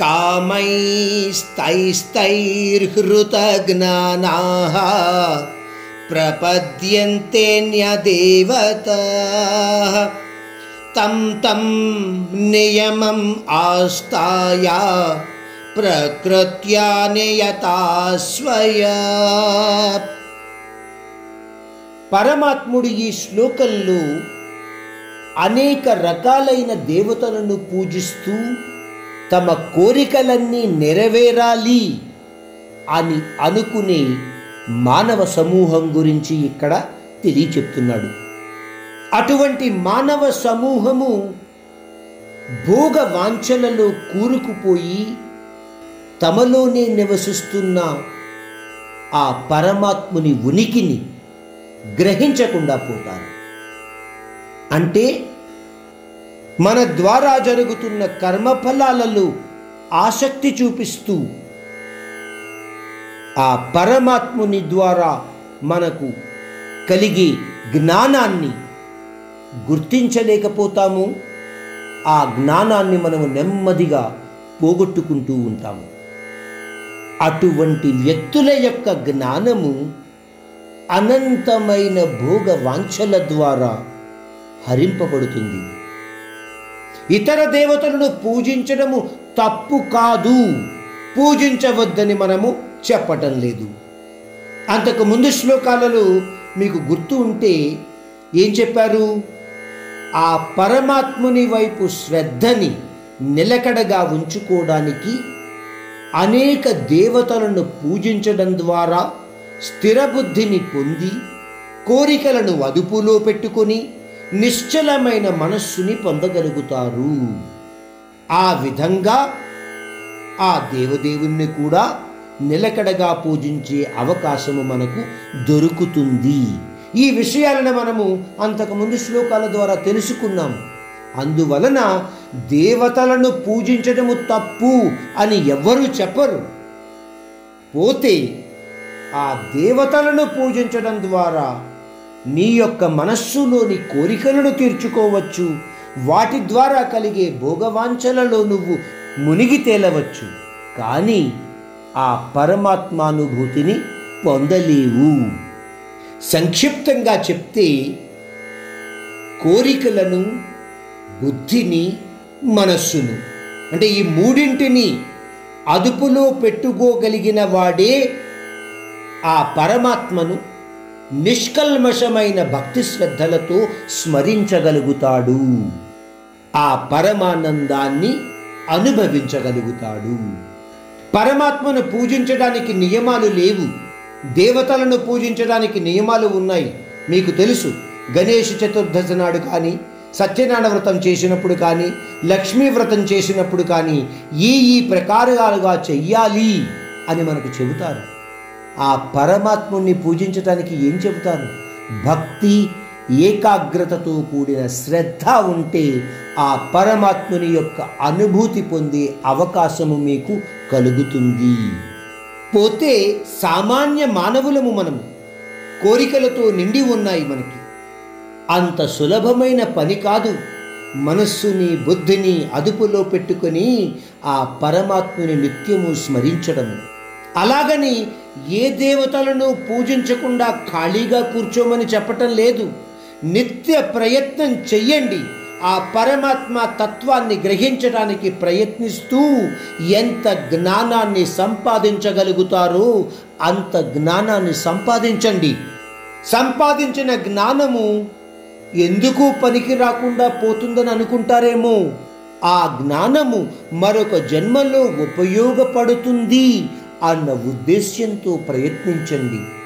कामैस्तैस्तैर्हृतज्ञानाः प्रपद्यन्तेऽन्यदेवताः तं तं नियमम् आस्ताया ప్రకృత్యా నియతా స్వయా పరమాత్ముడు ఈ శ్లోకంలో అనేక రకాలైన దేవతలను పూజిస్తూ తమ కోరికలన్నీ నెరవేరాలి అని అనుకునే మానవ సమూహం గురించి ఇక్కడ తెలియచెప్తున్నాడు. అటువంటి మానవ సమూహము భోగ వాంఛలలో కూరుకుపోయి తమలోనే నివసిస్తున్న ఆ పరమాత్ముని ఉనికిని గ్రహించకుండా పోతారు. అంటే మన ద్వారా జరుగుతున్న కర్మఫలాలలో ఆసక్తి చూపిస్తూ ఆ పరమాత్ముని ద్వారా మనకు కలిగే జ్ఞానాన్ని గుర్తించలేకపోతాము. ఆ జ్ఞానాన్ని మనము నెమ్మదిగా పోగొట్టుకుంటూ ఉంటాము. అటువంటి వ్యక్తుల యొక్క జ్ఞానము అనంతమైన భోగ వాంఛల ద్వారా హరింపబడుతుంది. ఇతర దేవతలను పూజించడము తప్పు కాదు. పూజించవద్దని మనము చెప్పటం లేదు. అంతకు ముందు శ్లోకాలలో మీకు గుర్తు ఉంటే ఏం చెప్పారు? ఆ పరమాత్ముని వైపు శ్రద్ధని నిలకడగా ఉంచుకోవడానికి అనేక దేవతలను పూజించడం ద్వారా స్థిరబుద్ధిని పొంది కోరికలను అదుపులో పెట్టుకొని నిశ్చలమైన మనస్సుని పొందగలుగుతారు. ఆ విధంగా ఆ దేవదేవుణ్ణి కూడా నిలకడగా పూజించే అవకాశము మనకు దొరుకుతుంది. ఈ విషయాలను మనము అంతకుముందు శ్లోకాల ద్వారా తెలుసుకున్నాం. అందువలన దేవతలను పూజించడము తప్పు అని ఎవ్వరూ చెప్పరు. పోతే ఆ దేవతలను పూజించడం ద్వారా నీ యొక్క మనస్సులోని కోరికలను తీర్చుకోవచ్చు. వాటి ద్వారా కలిగే భోగవాంఛలలో నువ్వు మునిగి తేలవచ్చు. కానీ ఆ పరమాత్మానుభూతిని పొందలేవు. సంక్షిప్తంగా చెప్తే కోరికలను బుద్ధిని మనస్సును అంటే ఈ మూడింటిని అదుపులో పెట్టుకోగలిగిన వాడే ఆ పరమాత్మను నిష్కల్మషమైన భక్తి శ్రద్ధలతో స్మరించగలుగుతాడు. ఆ పరమానందాన్ని అనుభవించగలుగుతాడు. పరమాత్మను పూజించడానికి నియమాలు లేవు. దేవతలను పూజించడానికి నియమాలు ఉన్నాయి. మీకు తెలుసు గణేష్ చతుర్దశి నాడు కానీ సత్యనారాయణ వ్రతం చేసినప్పుడు కానీ లక్ష్మీ వ్రతం చేసినప్పుడు కానీ ఈ ఈ ప్రకారాలుగా చెయ్యాలి అని మనకు చెబుతారు. ఆ పరమాత్ముని పూజించటానికి ఏం చెబుతారు? భక్తి ఏకాగ్రతతో కూడిన శ్రద్ధ ఉంటే ఆ పరమాత్ముని యొక్క అనుభూతి పొందే అవకాశము మీకు కలుగుతుంది. పోతే సామాన్య మానవులము మనము కోరికలతో నిండి ఉన్నాయి మనకి. అంత సులభమైన పని కాదు. మనస్సుని బుద్ధిని అదుపులో పెట్టుకొని ఆ పరమాత్ముని నిత్యము స్మరించడము. అలాగని ఏ దేవతలను పూజించకుండా ఖాళీగా కూర్చోమని చెప్పటం లేదు. నిత్య ప్రయత్నం చెయ్యండి. ఆ పరమాత్మ తత్వాన్ని గ్రహించడానికి ప్రయత్నిస్తూ ఎంత జ్ఞానాన్ని సంపాదించగలుగుతారో అంత జ్ఞానాన్ని సంపాదించండి. సంపాదించిన జ్ఞానము ఎందుకు పనికి రాకుండా పోతుందని అనుకుంటారేమో? ఆ జ్ఞానము మరొక జన్మలో ఉపయోగపడుతుంది. అన్న ఉద్దేశ్యంతో ప్రయత్నించండి.